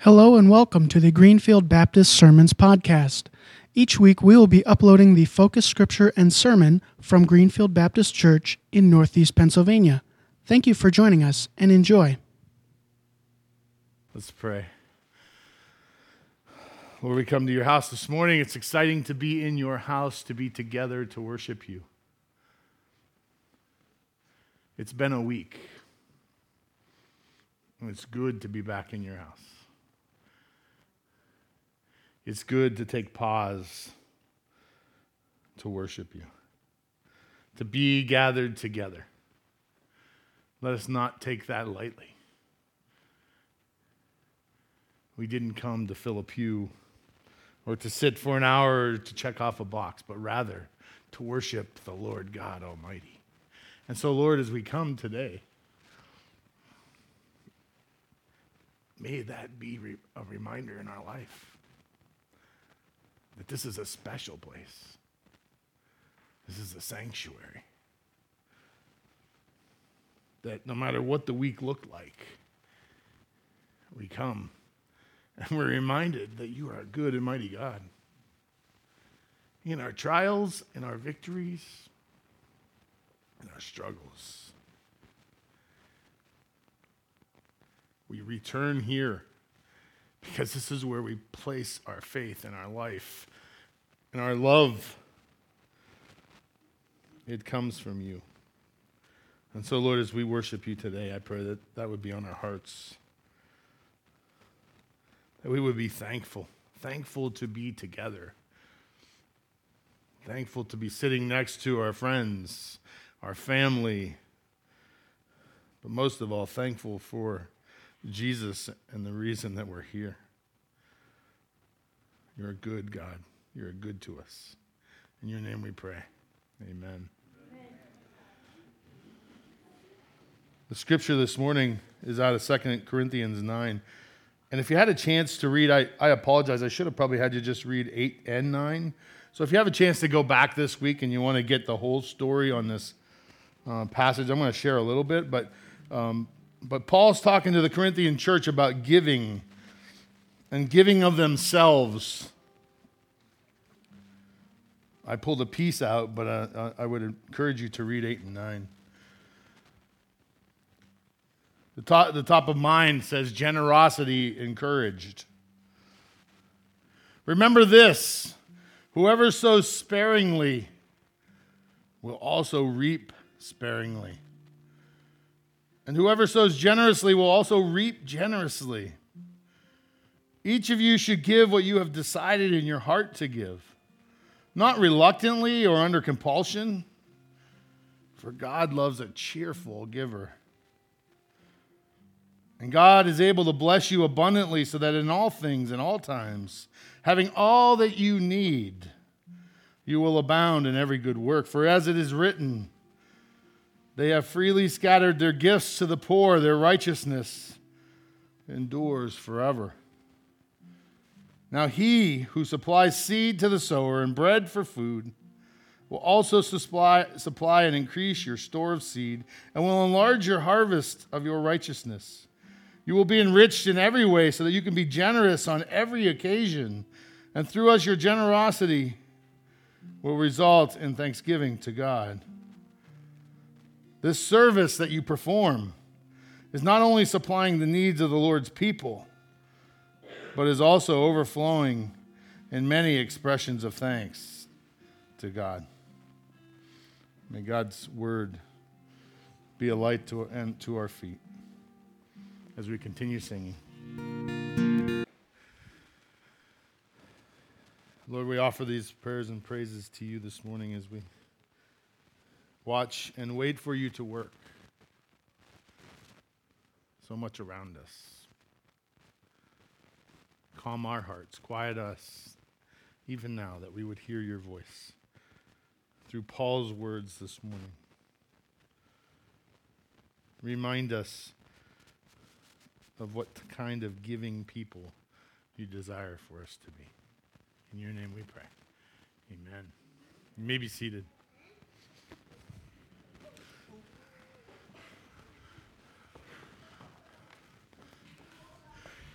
Hello and welcome to the Greenfield Baptist Sermons Podcast. Each week we will be uploading the focus scripture and sermon from Greenfield Baptist Church in Northeast Pennsylvania. Thank you for joining us and enjoy. Let's pray. Lord, we come to your house this morning. It's exciting to be in your house, to be together, to worship you. It's been a week. It's good to be back in your house. It's good to take pause to worship you, to be gathered together. Let us not take that lightly. We didn't come to fill a pew or to sit for an hour to check off a box, but rather to worship the Lord God Almighty. And so, Lord, as we come today, may that be a reminder in our life that this is a special place. This is a sanctuary. That no matter what the week looked like, we come and we're reminded that you are a good and mighty God. In our trials, in our victories, in our struggles, we return here because this is where we place our faith in our life and our love. It comes from you. And so, Lord, as we worship you today, I pray that that would be on our hearts. That we would be thankful, thankful to be together, thankful to be sitting next to our friends, our family, but most of all, thankful for Jesus and the reason that we're here. You're a good God. You're good to us. In your name we pray. Amen. Amen. The scripture this morning is out of 2 Corinthians 9. And if you had a chance to read, I, I apologize. I should have probably had you just read 8 and 9. So if you have a chance to go back this week and you want to get the whole story on this uh, passage, I'm going to share a little bit. But um, but Paul's talking to the Corinthian church about giving and giving of themselves. I pulled a piece out, but uh, I would encourage you to read 8 and 9. The top, the top of mine says generosity encouraged. Remember this whoever sows sparingly will also reap sparingly. And whoever sows generously will also reap generously. Each of you should give what you have decided in your heart to give, not reluctantly or under compulsion, for God loves a cheerful giver. And God is able to bless you abundantly so that in all things, in all times, having all that you need, you will abound in every good work. For as it is written, they have freely scattered their gifts to the poor, their righteousness endures forever. Now, he who supplies seed to the sower and bread for food will also supply, supply and increase your store of seed and will enlarge your harvest of your righteousness. You will be enriched in every way so that you can be generous on every occasion. And through us, your generosity will result in thanksgiving to God. This service that you perform is not only supplying the needs of the Lord's people, but is also overflowing in many expressions of thanks to God. May God's word be a light to, and to our feet as we continue singing. Lord, we offer these prayers and praises to you this morning as we watch and wait for you to work. So much around us. Calm our hearts, quiet us, even now, that we would hear your voice through Paul's words this morning. Remind us of what kind of giving people you desire for us to be. In your name we pray. Amen. You may be seated.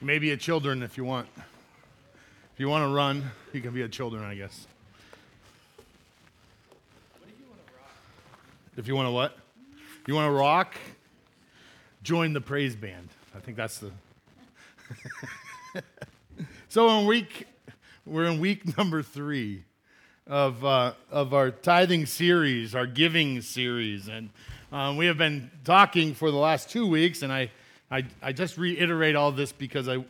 Maybe a children if you want. If you want to run, you can be a children, I guess. If you want to what? You want to rock? Join the praise band. I think that's the. so in week, we're in week number three of uh, of our tithing series, our giving series, and um, we have been talking for the last two weeks, and I, I, I just reiterate all this because I,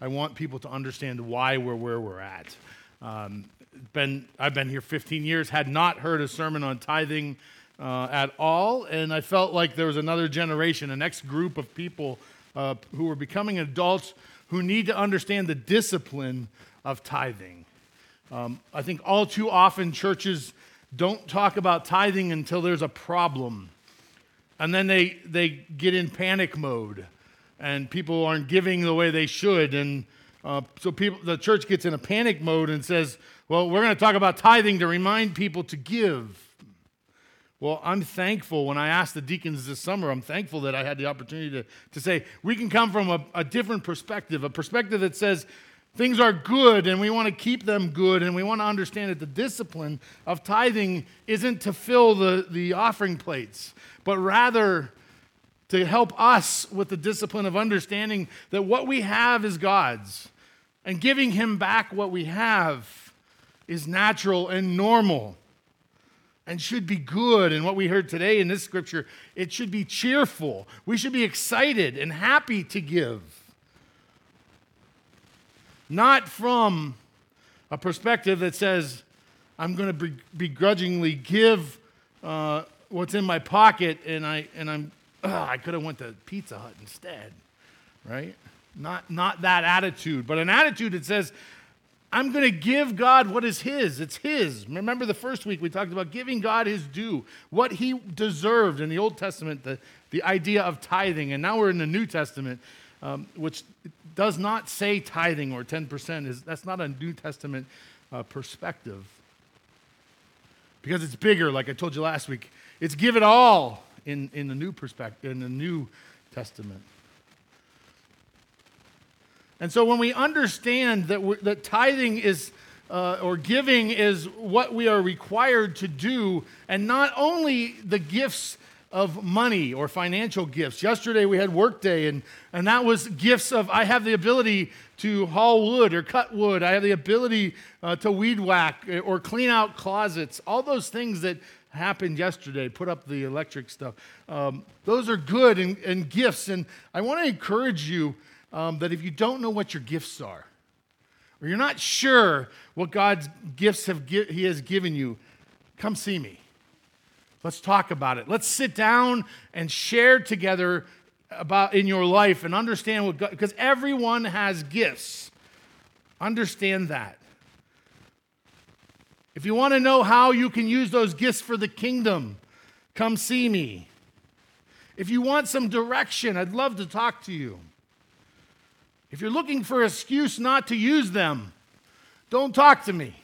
I want people to understand why we're where we're at. Um, been, I've been here 15 years, had not heard a sermon on tithing uh, at all, and I felt like there was another generation, a next group of people uh, who were becoming adults who need to understand the discipline of tithing. Um, I think all too often churches don't talk about tithing until there's a problem. And then they, they get in panic mode, and people aren't giving the way they should. And uh, so people, the church gets in a panic mode and says, Well, we're going to talk about tithing to remind people to give. Well, I'm thankful when I asked the deacons this summer, I'm thankful that I had the opportunity to, to say, we can come from a, a different perspective, a perspective that says things are good and we want to keep them good and we want to understand that the discipline of tithing isn't to fill the, the offering plates, but rather to help us with the discipline of understanding that what we have is God's and giving Him back what we have is natural and normal and should be good. And what we heard today in this scripture, it should be cheerful. We should be excited and happy to give. Not from a perspective that says, I'm going to begrudgingly give uh, what's in my pocket and, I, and I'm, I could have went to Pizza Hut instead, right? Not, not that attitude, but an attitude that says, I'm going to give God what is His. It's His. Remember the first week we talked about giving God His due, what He deserved in the Old Testament, the, the idea of tithing. And now we're in the New Testament, um, which does not say tithing or 10%. Is, that's not a New Testament uh, perspective. Because it's bigger, like I told you last week. It's give it all in, in the new perspective, in the New Testament. And so when we understand that, that tithing is, uh, or giving is what we are required to do, and not only the gifts of money or financial gifts. Yesterday we had work day, and, and that was gifts of I have the ability to haul wood or cut wood, I have the ability uh, to weed whack or clean out closets, all those things that happened yesterday, put up the electric stuff. Um, those are good and, and gifts, and I want to encourage you um, that if you don't know what your gifts are, or you're not sure what God's gifts have gi- He has given you, come see me. Let's talk about it. Let's sit down and share together about in your life and understand what God, because everyone has gifts. Understand that. If you want to know how you can use those gifts for the kingdom, come see me. If you want some direction, I'd love to talk to you. If you're looking for an excuse not to use them, don't talk to me.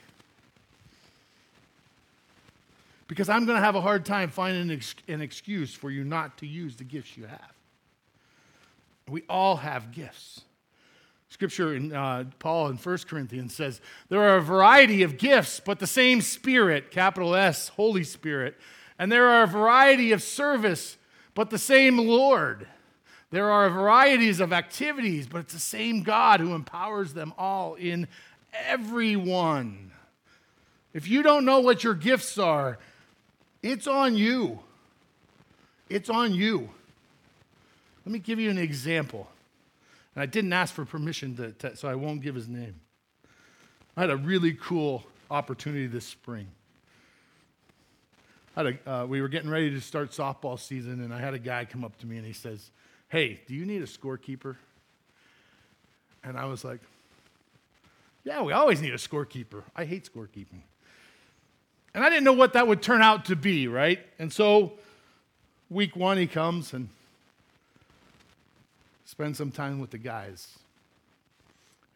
Because I'm going to have a hard time finding an, excuse for you not to use the gifts you have. We all have gifts. Scripture in uh, Paul in 1 Corinthians says there are a variety of gifts, but the same Spirit, capital S, Holy Spirit. And there are a variety of service, but the same Lord. There are varieties of activities, but it's the same God who empowers them all in everyone. If you don't know what your gifts are, it's on you. It's on you. Let me give you an example. And I didn't ask for permission to, to, so I won't give his name. I had a really cool opportunity this spring. A, uh, we were getting ready to start softball season, and I had a guy come up to me and he says, Hey, do you need a scorekeeper? And I was like, Yeah, we always need a scorekeeper. I hate scorekeeping. And I didn't know what that would turn out to be, right? And so, week one, he comes and spends some time with the guys.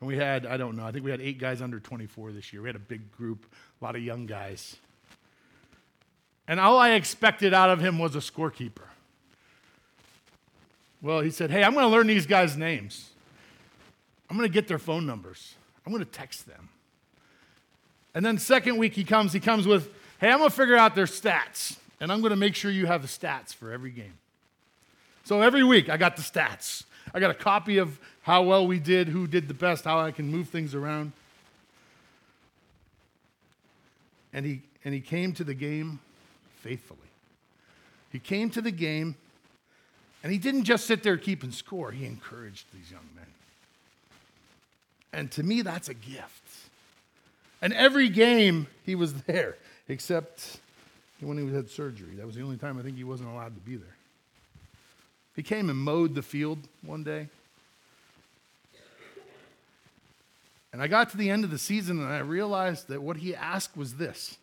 And we had, I don't know, I think we had eight guys under 24 this year. We had a big group, a lot of young guys. And all I expected out of him was a scorekeeper. Well, he said, Hey, I'm going to learn these guys' names. I'm going to get their phone numbers. I'm going to text them. And then second week he comes, he comes with, hey, I'm going to figure out their stats, and I'm going to make sure you have the stats for every game. So every week I got the stats. I got a copy of how well we did, who did the best, how I can move things around. And he, and he came to the game faithfully. He came to the game and he didn't just sit there keeping score, he encouraged these young men. And to me, that's a gift. And every game he was there, except when he had surgery. That was the only time I think he wasn't allowed to be there. He came and mowed the field one day. And I got to the end of the season and I realized that what he asked was this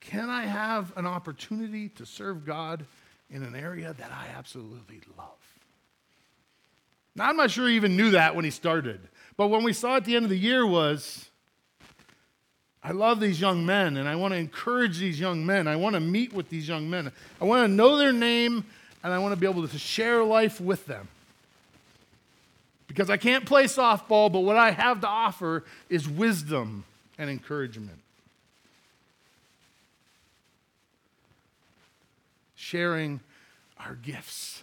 Can I have an opportunity to serve God in an area that I absolutely love? Now, I'm not sure he even knew that when he started, but when we saw at the end of the year was I love these young men and I want to encourage these young men. I want to meet with these young men. I want to know their name and I want to be able to share life with them. Because I can't play softball, but what I have to offer is wisdom and encouragement. Sharing our gifts.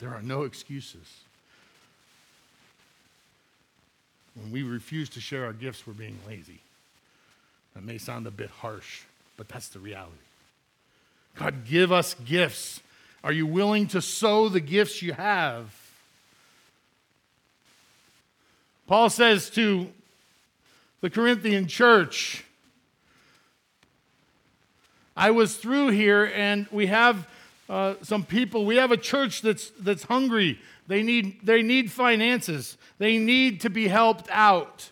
There are no excuses. When we refuse to share our gifts, we're being lazy. That may sound a bit harsh, but that's the reality. God, give us gifts. Are you willing to sow the gifts you have? Paul says to the Corinthian church, I was through here and we have uh, some people, we have a church that's, that's hungry. They need, they need finances, they need to be helped out.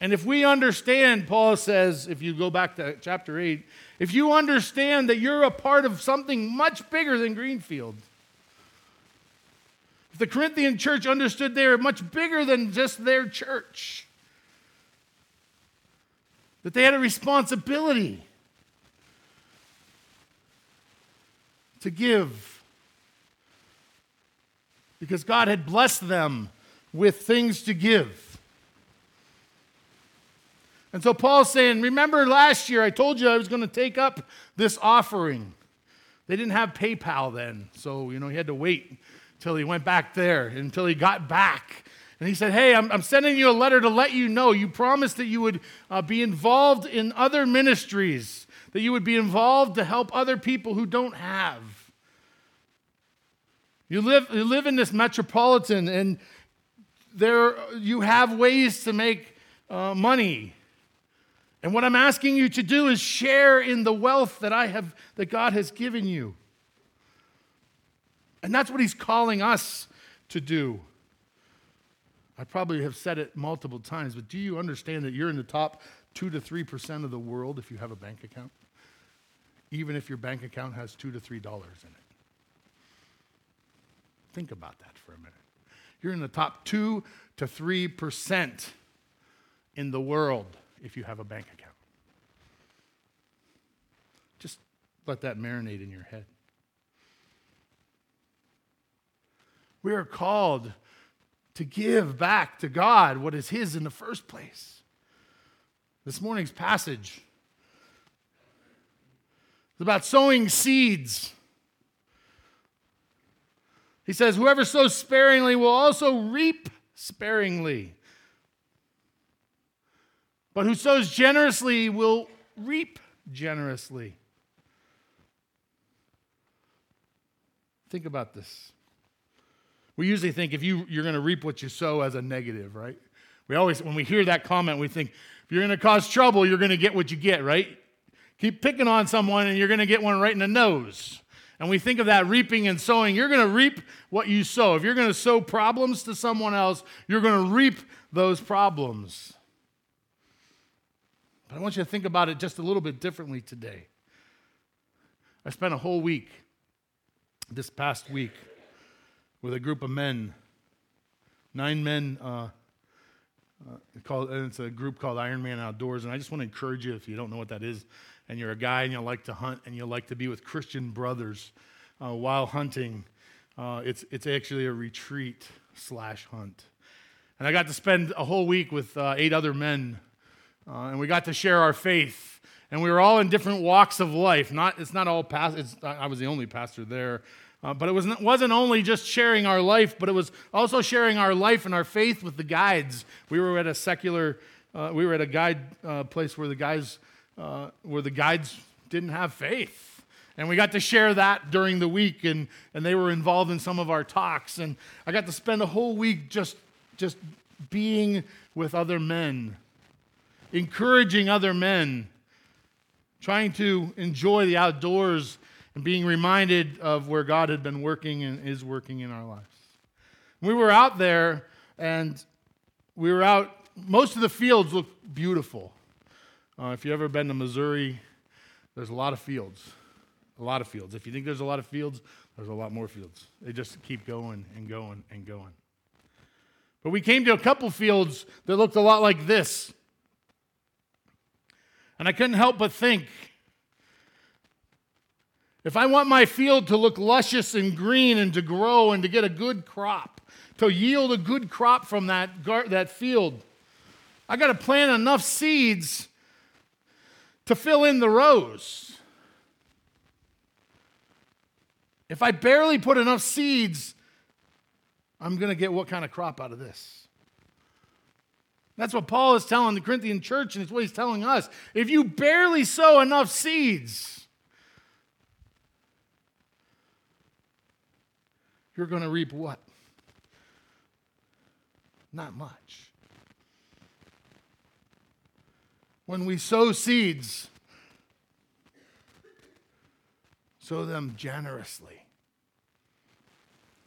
And if we understand, Paul says, if you go back to chapter 8, if you understand that you're a part of something much bigger than Greenfield, if the Corinthian church understood they were much bigger than just their church, that they had a responsibility to give because God had blessed them with things to give. And so Paul's saying, Remember last year I told you I was going to take up this offering. They didn't have PayPal then, so you know he had to wait until he went back there, until he got back. And he said, Hey, I'm, I'm sending you a letter to let you know. You promised that you would uh, be involved in other ministries, that you would be involved to help other people who don't have. You live, you live in this metropolitan, and there you have ways to make uh, money. And what I'm asking you to do is share in the wealth that I have that God has given you. And that's what he's calling us to do. I probably have said it multiple times, but do you understand that you're in the top 2 to 3% of the world if you have a bank account? Even if your bank account has 2 to 3 dollars in it. Think about that for a minute. You're in the top 2 to 3% in the world if you have a bank account. Just let that marinate in your head. We are called to give back to God what is His in the first place. This morning's passage is about sowing seeds. He says, Whoever sows sparingly will also reap sparingly. But who sows generously will reap generously. Think about this. We usually think if you, you're going to reap what you sow as a negative, right? We always, when we hear that comment, we think if you're going to cause trouble, you're going to get what you get, right? Keep picking on someone and you're going to get one right in the nose. And we think of that reaping and sowing. You're going to reap what you sow. If you're going to sow problems to someone else, you're going to reap those problems. But I want you to think about it just a little bit differently today. I spent a whole week, this past week, with a group of men, nine men. Uh, uh, called, it's a group called Iron Man Outdoors. And I just want to encourage you, if you don't know what that is, and you're a guy and you like to hunt and you like to be with Christian brothers uh, while hunting, Uh, it's, it's actually a retreat slash hunt. And I got to spend a whole week with uh, eight other men, uh, and we got to share our faith. And we were all in different walks of life. Not, it's not all past. I was the only pastor there, uh, but it was not, wasn't only just sharing our life, but it was also sharing our life and our faith with the guides. We were at a secular, uh, we were at a guide uh, place where the guys, uh, where the guides didn't have faith. And we got to share that during the week, and, and they were involved in some of our talks. And I got to spend a whole week just, just being with other men, encouraging other men, trying to enjoy the outdoors and being reminded of where God had been working and is working in our lives. We were out there, and we were out, most of the fields look beautiful. Uh, if you've ever been to Missouri, there's a lot of fields. A lot of fields. If you think there's a lot of fields, there's a lot more fields. They just keep going and going and going. But we came to a couple fields that looked a lot like this. And I couldn't help but think if I want my field to look luscious and green and to grow and to get a good crop, to yield a good crop from that, gar- that field, I got to plant enough seeds to fill in the rows. If I barely put enough seeds, I'm going to get what kind of crop out of this? That's what Paul is telling the Corinthian church, and it's what he's telling us. If you barely sow enough seeds, you're going to reap what? Not much. When we sow seeds, sow them generously.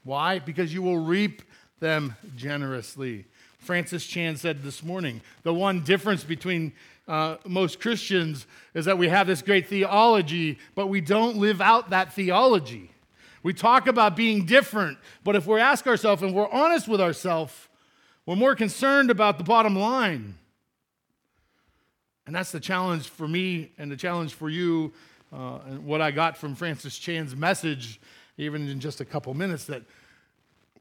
Why? Because you will reap them generously. Francis Chan said this morning the one difference between uh, most Christians is that we have this great theology, but we don't live out that theology. We talk about being different, but if we ask ourselves and we're honest with ourselves, we're more concerned about the bottom line. And that's the challenge for me and the challenge for you, uh, and what I got from Francis Chan's message even in just a couple minutes, that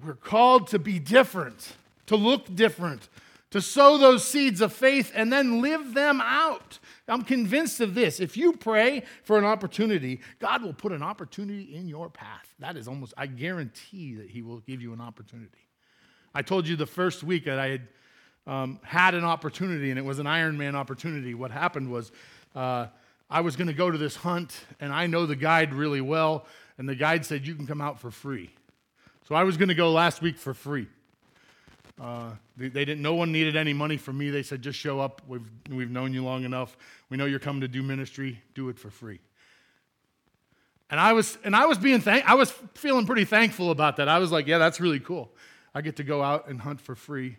we're called to be different, to look different, to sow those seeds of faith and then live them out. I'm convinced of this. If you pray for an opportunity, God will put an opportunity in your path. That is almost, I guarantee that He will give you an opportunity. I told you the first week that I had um, had an opportunity, and it was an Ironman opportunity. What happened was uh, I was going to go to this hunt, and I know the guide really well and the guide said, You can come out for free. So I was going to go last week for free. Uh, they, they, didn't. No one needed any money from me. They said, "Just show up. We've we've known you long enough. We know you're coming to do ministry. Do it for free." And I was and I was being thank. I was feeling pretty thankful about that. I was like, "Yeah, that's really cool. I get to go out and hunt for free.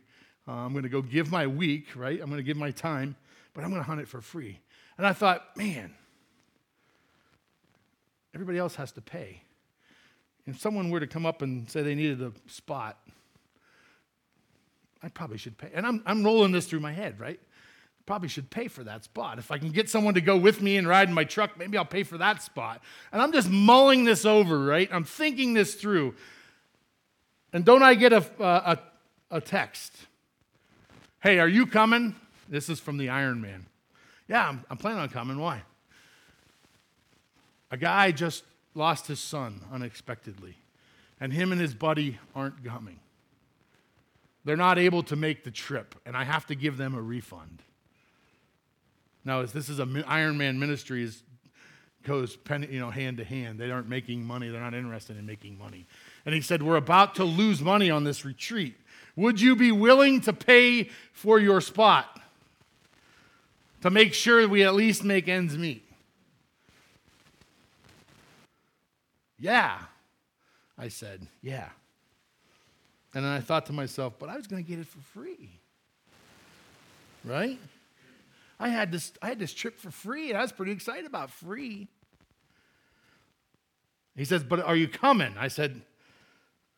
Uh, I'm going to go give my week, right? I'm going to give my time, but I'm going to hunt it for free." And I thought, man, Everybody else has to pay. If someone were to come up and say they needed a spot, I probably should pay. And I'm, I'm rolling this through my head, right? Probably should pay for that spot. If I can get someone to go with me and ride in my truck, maybe I'll pay for that spot. And I'm just mulling this over, right? I'm thinking this through. And don't I get a, a, a text? Hey, are you coming? This is from the Iron Man. Yeah, I'm, I'm planning on coming. Why? A guy just lost his son unexpectedly, and him and his buddy aren't coming. They're not able to make the trip, and I have to give them a refund. Now, as this is an Ironman ministry, is goes you know, hand to hand. They aren't making money. They're not interested in making money. And he said, We're about to lose money on this retreat. Would you be willing to pay for your spot to make sure we at least make ends meet? Yeah. I said, Yeah. And then I thought to myself, but I was going to get it for free. Right? I had this I had this trip for free and I was pretty excited about free. He says, "But are you coming?" I said,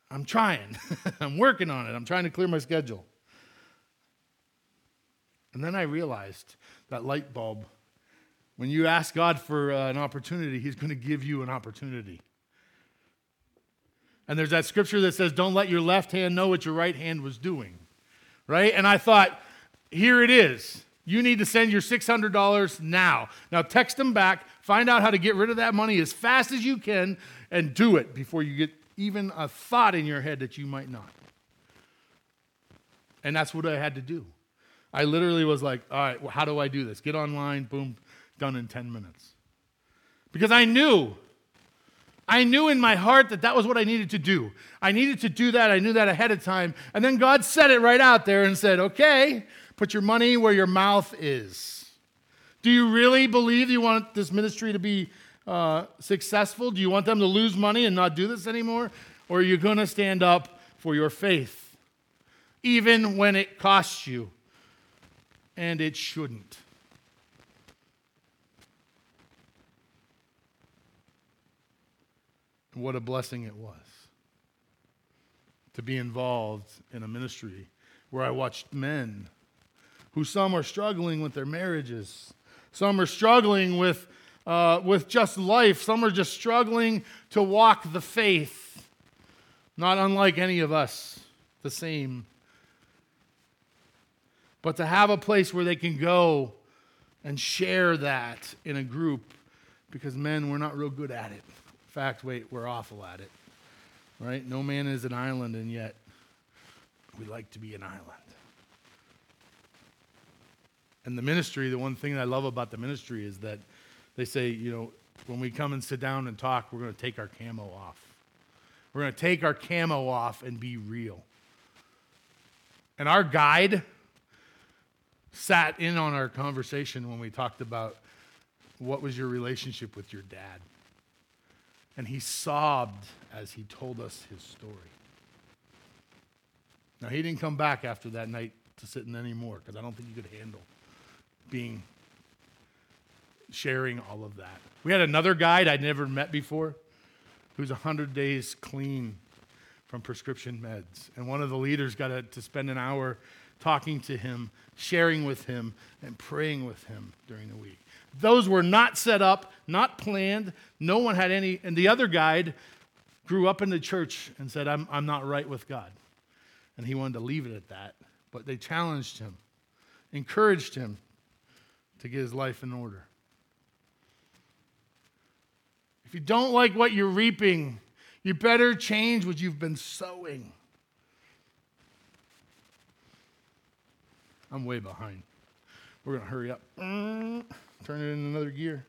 "I'm trying. I'm working on it. I'm trying to clear my schedule." And then I realized that light bulb when you ask God for uh, an opportunity, he's going to give you an opportunity. And there's that scripture that says, Don't let your left hand know what your right hand was doing. Right? And I thought, Here it is. You need to send your $600 now. Now, text them back, find out how to get rid of that money as fast as you can, and do it before you get even a thought in your head that you might not. And that's what I had to do. I literally was like, all right, well, how do I do this? Get online, boom, done in 10 minutes. Because I knew I knew in my heart that that was what I needed to do. I needed to do that. I knew that ahead of time. And then God said it right out there and said, okay, put your money where your mouth is. Do you really believe you want this ministry to be uh, successful? Do you want them to lose money and not do this anymore? Or are you going to stand up for your faith, even when it costs you? And it shouldn't. What a blessing it was to be involved in a ministry where I watched men who some are struggling with their marriages, some are struggling with, uh, with just life, some are just struggling to walk the faith, not unlike any of us, the same. But to have a place where they can go and share that in a group because men, we're not real good at it fact, wait, we're awful at it. Right? No man is an island, and yet we like to be an island. And the ministry, the one thing I love about the ministry is that they say, you know, when we come and sit down and talk, we're going to take our camo off. We're going to take our camo off and be real. And our guide sat in on our conversation when we talked about what was your relationship with your dad. And he sobbed as he told us his story. Now, he didn't come back after that night to sit in anymore because I don't think he could handle being sharing all of that. We had another guide I'd never met before who's 100 days clean from prescription meds. And one of the leaders got to, to spend an hour talking to him, sharing with him, and praying with him during the week. Those were not set up, not planned. No one had any. And the other guide grew up in the church and said, I'm, I'm not right with God. And he wanted to leave it at that. But they challenged him, encouraged him to get his life in order. If you don't like what you're reaping, you better change what you've been sowing. I'm way behind. We're going to hurry up. Mm. Turn it in another gear.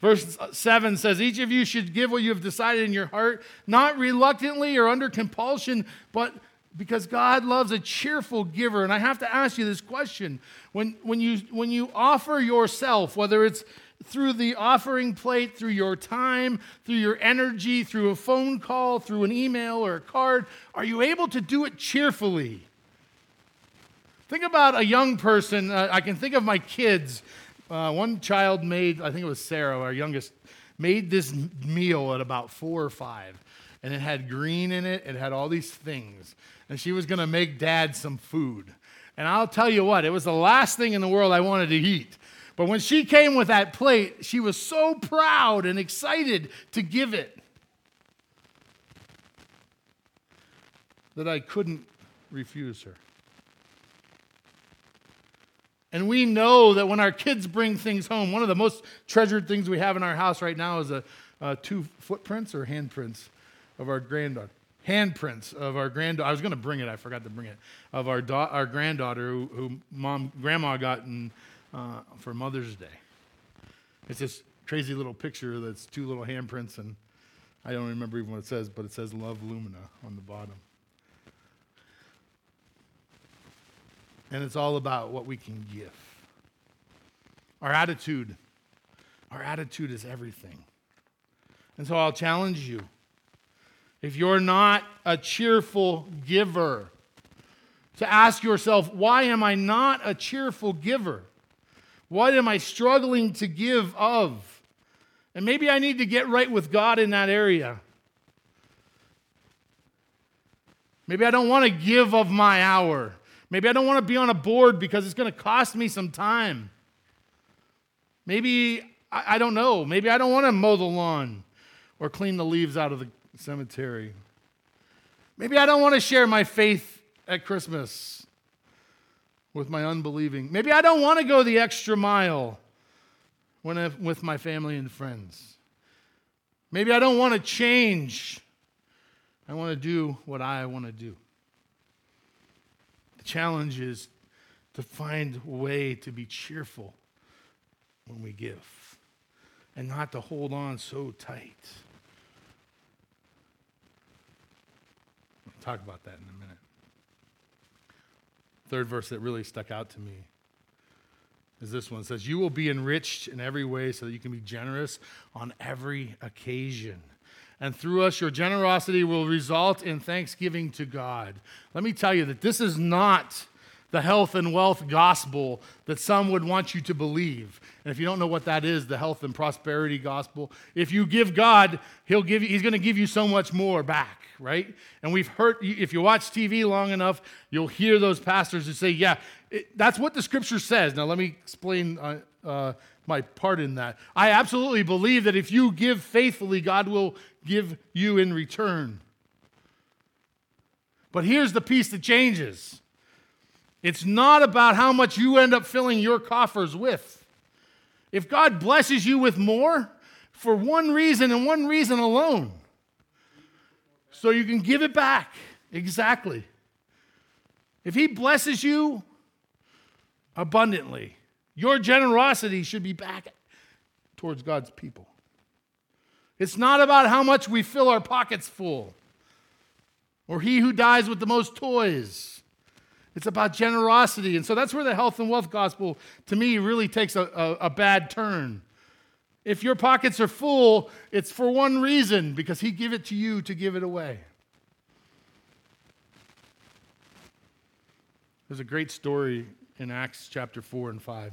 Verse 7 says, Each of you should give what you have decided in your heart, not reluctantly or under compulsion, but because God loves a cheerful giver. And I have to ask you this question. When, when, you, when you offer yourself, whether it's through the offering plate, through your time, through your energy, through a phone call, through an email or a card, are you able to do it cheerfully? Think about a young person. Uh, I can think of my kids uh, one child made, I think it was Sarah, our youngest, made this meal at about four or five. And it had green in it, it had all these things. And she was going to make dad some food. And I'll tell you what, it was the last thing in the world I wanted to eat. But when she came with that plate, she was so proud and excited to give it that I couldn't refuse her. And we know that when our kids bring things home, one of the most treasured things we have in our house right now is a, uh, two footprints or handprints of our granddaughter. Handprints of our granddaughter. I was going to bring it, I forgot to bring it. Of our, da- our granddaughter who, who mom, grandma got in, uh, for Mother's Day. It's this crazy little picture that's two little handprints, and I don't remember even what it says, but it says Love Lumina on the bottom. And it's all about what we can give. Our attitude. Our attitude is everything. And so I'll challenge you. If you're not a cheerful giver, to ask yourself, why am I not a cheerful giver? What am I struggling to give of? And maybe I need to get right with God in that area. Maybe I don't want to give of my hour. Maybe I don't want to be on a board because it's going to cost me some time. Maybe, I, I don't know, maybe I don't want to mow the lawn or clean the leaves out of the cemetery. Maybe I don't want to share my faith at Christmas with my unbelieving. Maybe I don't want to go the extra mile when I'm with my family and friends. Maybe I don't want to change. I want to do what I want to do. Challenge is to find a way to be cheerful when we give and not to hold on so tight. We'll talk about that in a minute. Third verse that really stuck out to me is this one. It says, You will be enriched in every way so that you can be generous on every occasion. And through us, your generosity will result in thanksgiving to God. Let me tell you that this is not the health and wealth gospel that some would want you to believe. And if you don't know what that is, the health and prosperity gospel, if you give God, he'll give you, he's going to give you so much more back, right? And we've heard, if you watch TV long enough, you'll hear those pastors who say, yeah, it, that's what the scripture says. Now, let me explain uh, uh, my part in that. I absolutely believe that if you give faithfully, God will give you in return. But here's the piece that changes it's not about how much you end up filling your coffers with. If God blesses you with more, for one reason and one reason alone, so you can give it back. Exactly. If He blesses you abundantly, your generosity should be back towards God's people. It's not about how much we fill our pockets full or he who dies with the most toys. It's about generosity. And so that's where the health and wealth gospel, to me, really takes a, a, a, bad turn. If your pockets are full, it's for one reason because he gave it to you to give it away. There's a great story in Acts chapter 4 and 5.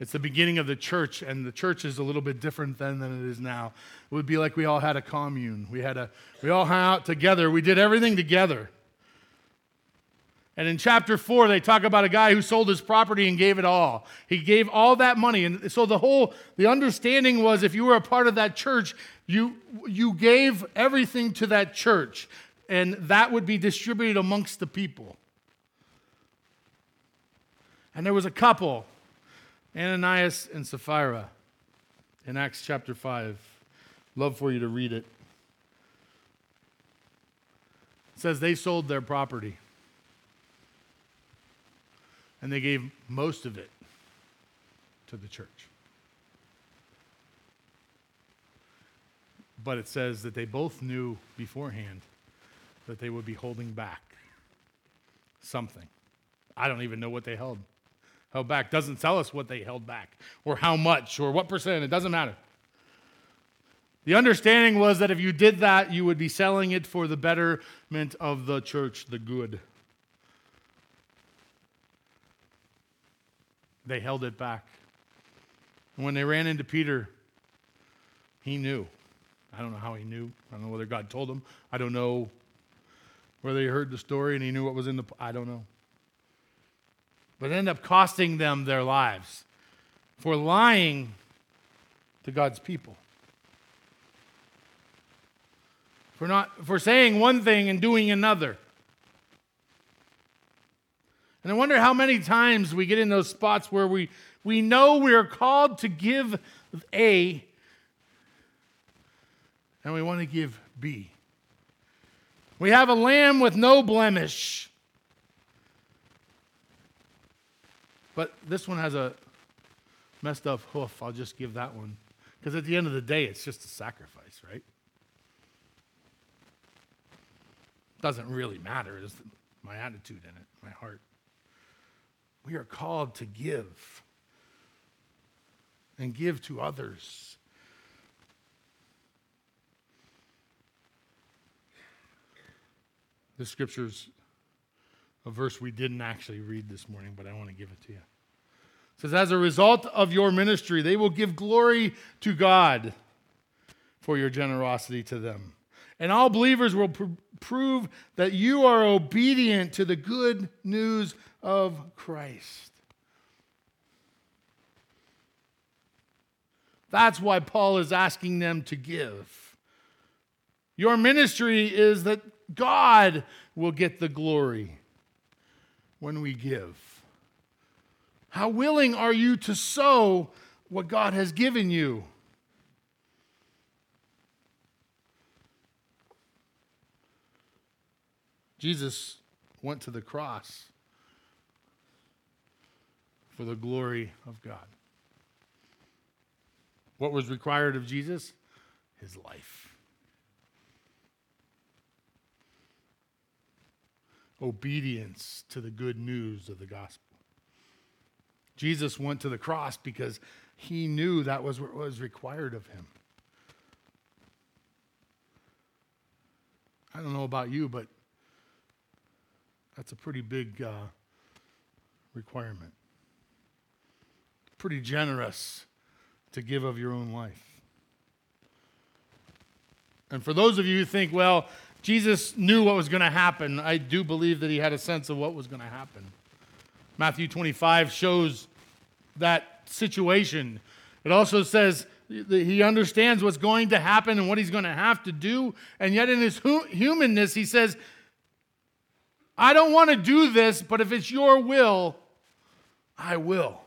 It's the beginning of the church, and the church is a little bit different then than it is now. It would be like we all had a commune. We had a we all hung out together. We did everything together. And in chapter four, they talk about a guy who sold his property and gave it all. He gave all that money. And so the whole, the understanding was if you were a part of that church, you, you gave everything to that church, and that would be distributed amongst the people. And there was a couple, Ananias and Sapphira, in Acts chapter 5. Love for you to read it. It says they sold their property and they gave most of it to the church. But it says that they both knew beforehand that they would be holding back something. I don't even know what they held held back. Doesn't tell us what they held back or how much or what percent. It doesn't matter. The understanding was that if you did that, you would be selling it for the betterment of the church, the good. They held it back. And when they ran into Peter, he knew. I don't know how he knew. I don't know whether God told him. I don't know whether he heard the story and he knew what was in the. I don't know. But end up costing them their lives for lying to God's people. For not for saying one thing and doing another. And I wonder how many times we get in those spots where we, we know we're called to give A and we want to give B. We have a lamb with no blemish. But this one has a messed up hoof. I'll just give that one. Because at the end of the day, it's just a sacrifice, right? Doesn't really matter. It's my attitude in it, my heart. We are called to give and give to others. The scripture's a verse we didn't actually read this morning, but I want to give it to you. It says, As a result of your ministry, they will give glory to God for your generosity to them. And all believers will pr- prove that you are obedient to the good news of Christ. That's why Paul is asking them to give. Your ministry is that God will get the glory when we give. How willing are you to sow what God has given you? Jesus went to the cross for the glory of God. What was required of Jesus? His life. Obedience to the good news of the gospel. Jesus went to the cross because he knew that was what was required of him. I don't know about you, but that's a pretty big uh, requirement. Pretty generous to give of your own life. And for those of you who think, well, Jesus knew what was going to happen, I do believe that he had a sense of what was going to happen. Matthew 25 shows that situation. It also says that he understands what's going to happen and what he's going to have to do. And yet, in his humanness, he says, I don't want to do this, but if it's your will, I will.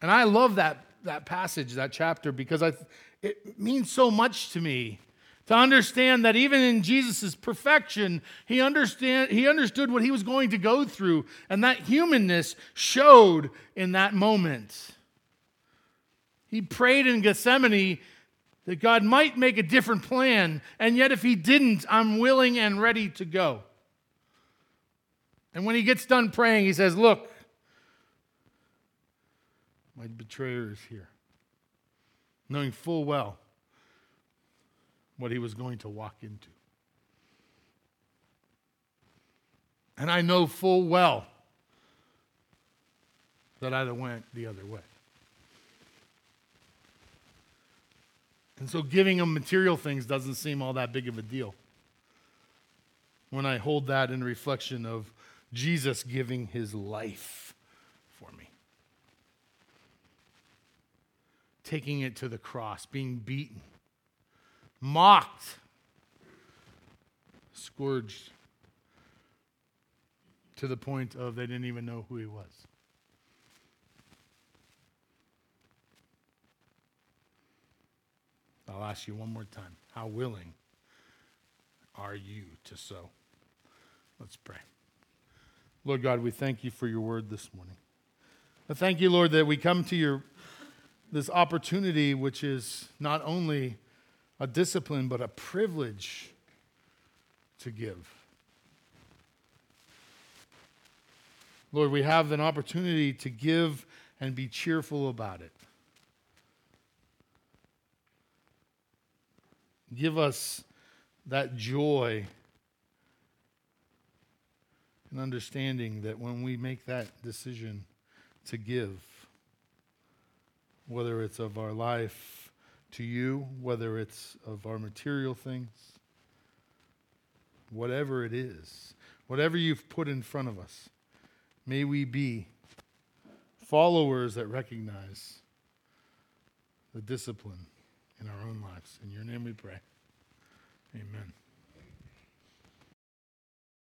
And I love that, that passage, that chapter, because I, it means so much to me to understand that even in Jesus' perfection, he, understand, he understood what he was going to go through, and that humanness showed in that moment. He prayed in Gethsemane that God might make a different plan, and yet if He didn't, I'm willing and ready to go. And when he gets done praying, he says, Look, my betrayer is here. Knowing full well what he was going to walk into. And I know full well that I went the other way. And so giving him material things doesn't seem all that big of a deal. When I hold that in reflection of Jesus giving his life for me, taking it to the cross, being beaten, mocked, scourged to the point of they didn't even know who he was. I'll ask you one more time. How willing are you to sow? Let's pray. Lord God, we thank you for your word this morning. I thank you, Lord, that we come to your this opportunity, which is not only a discipline, but a privilege to give. Lord, we have an opportunity to give and be cheerful about it. Give us that joy and understanding that when we make that decision to give, whether it's of our life to you, whether it's of our material things, whatever it is, whatever you've put in front of us, may we be followers that recognize the discipline in our own lives. In your name we pray. Amen.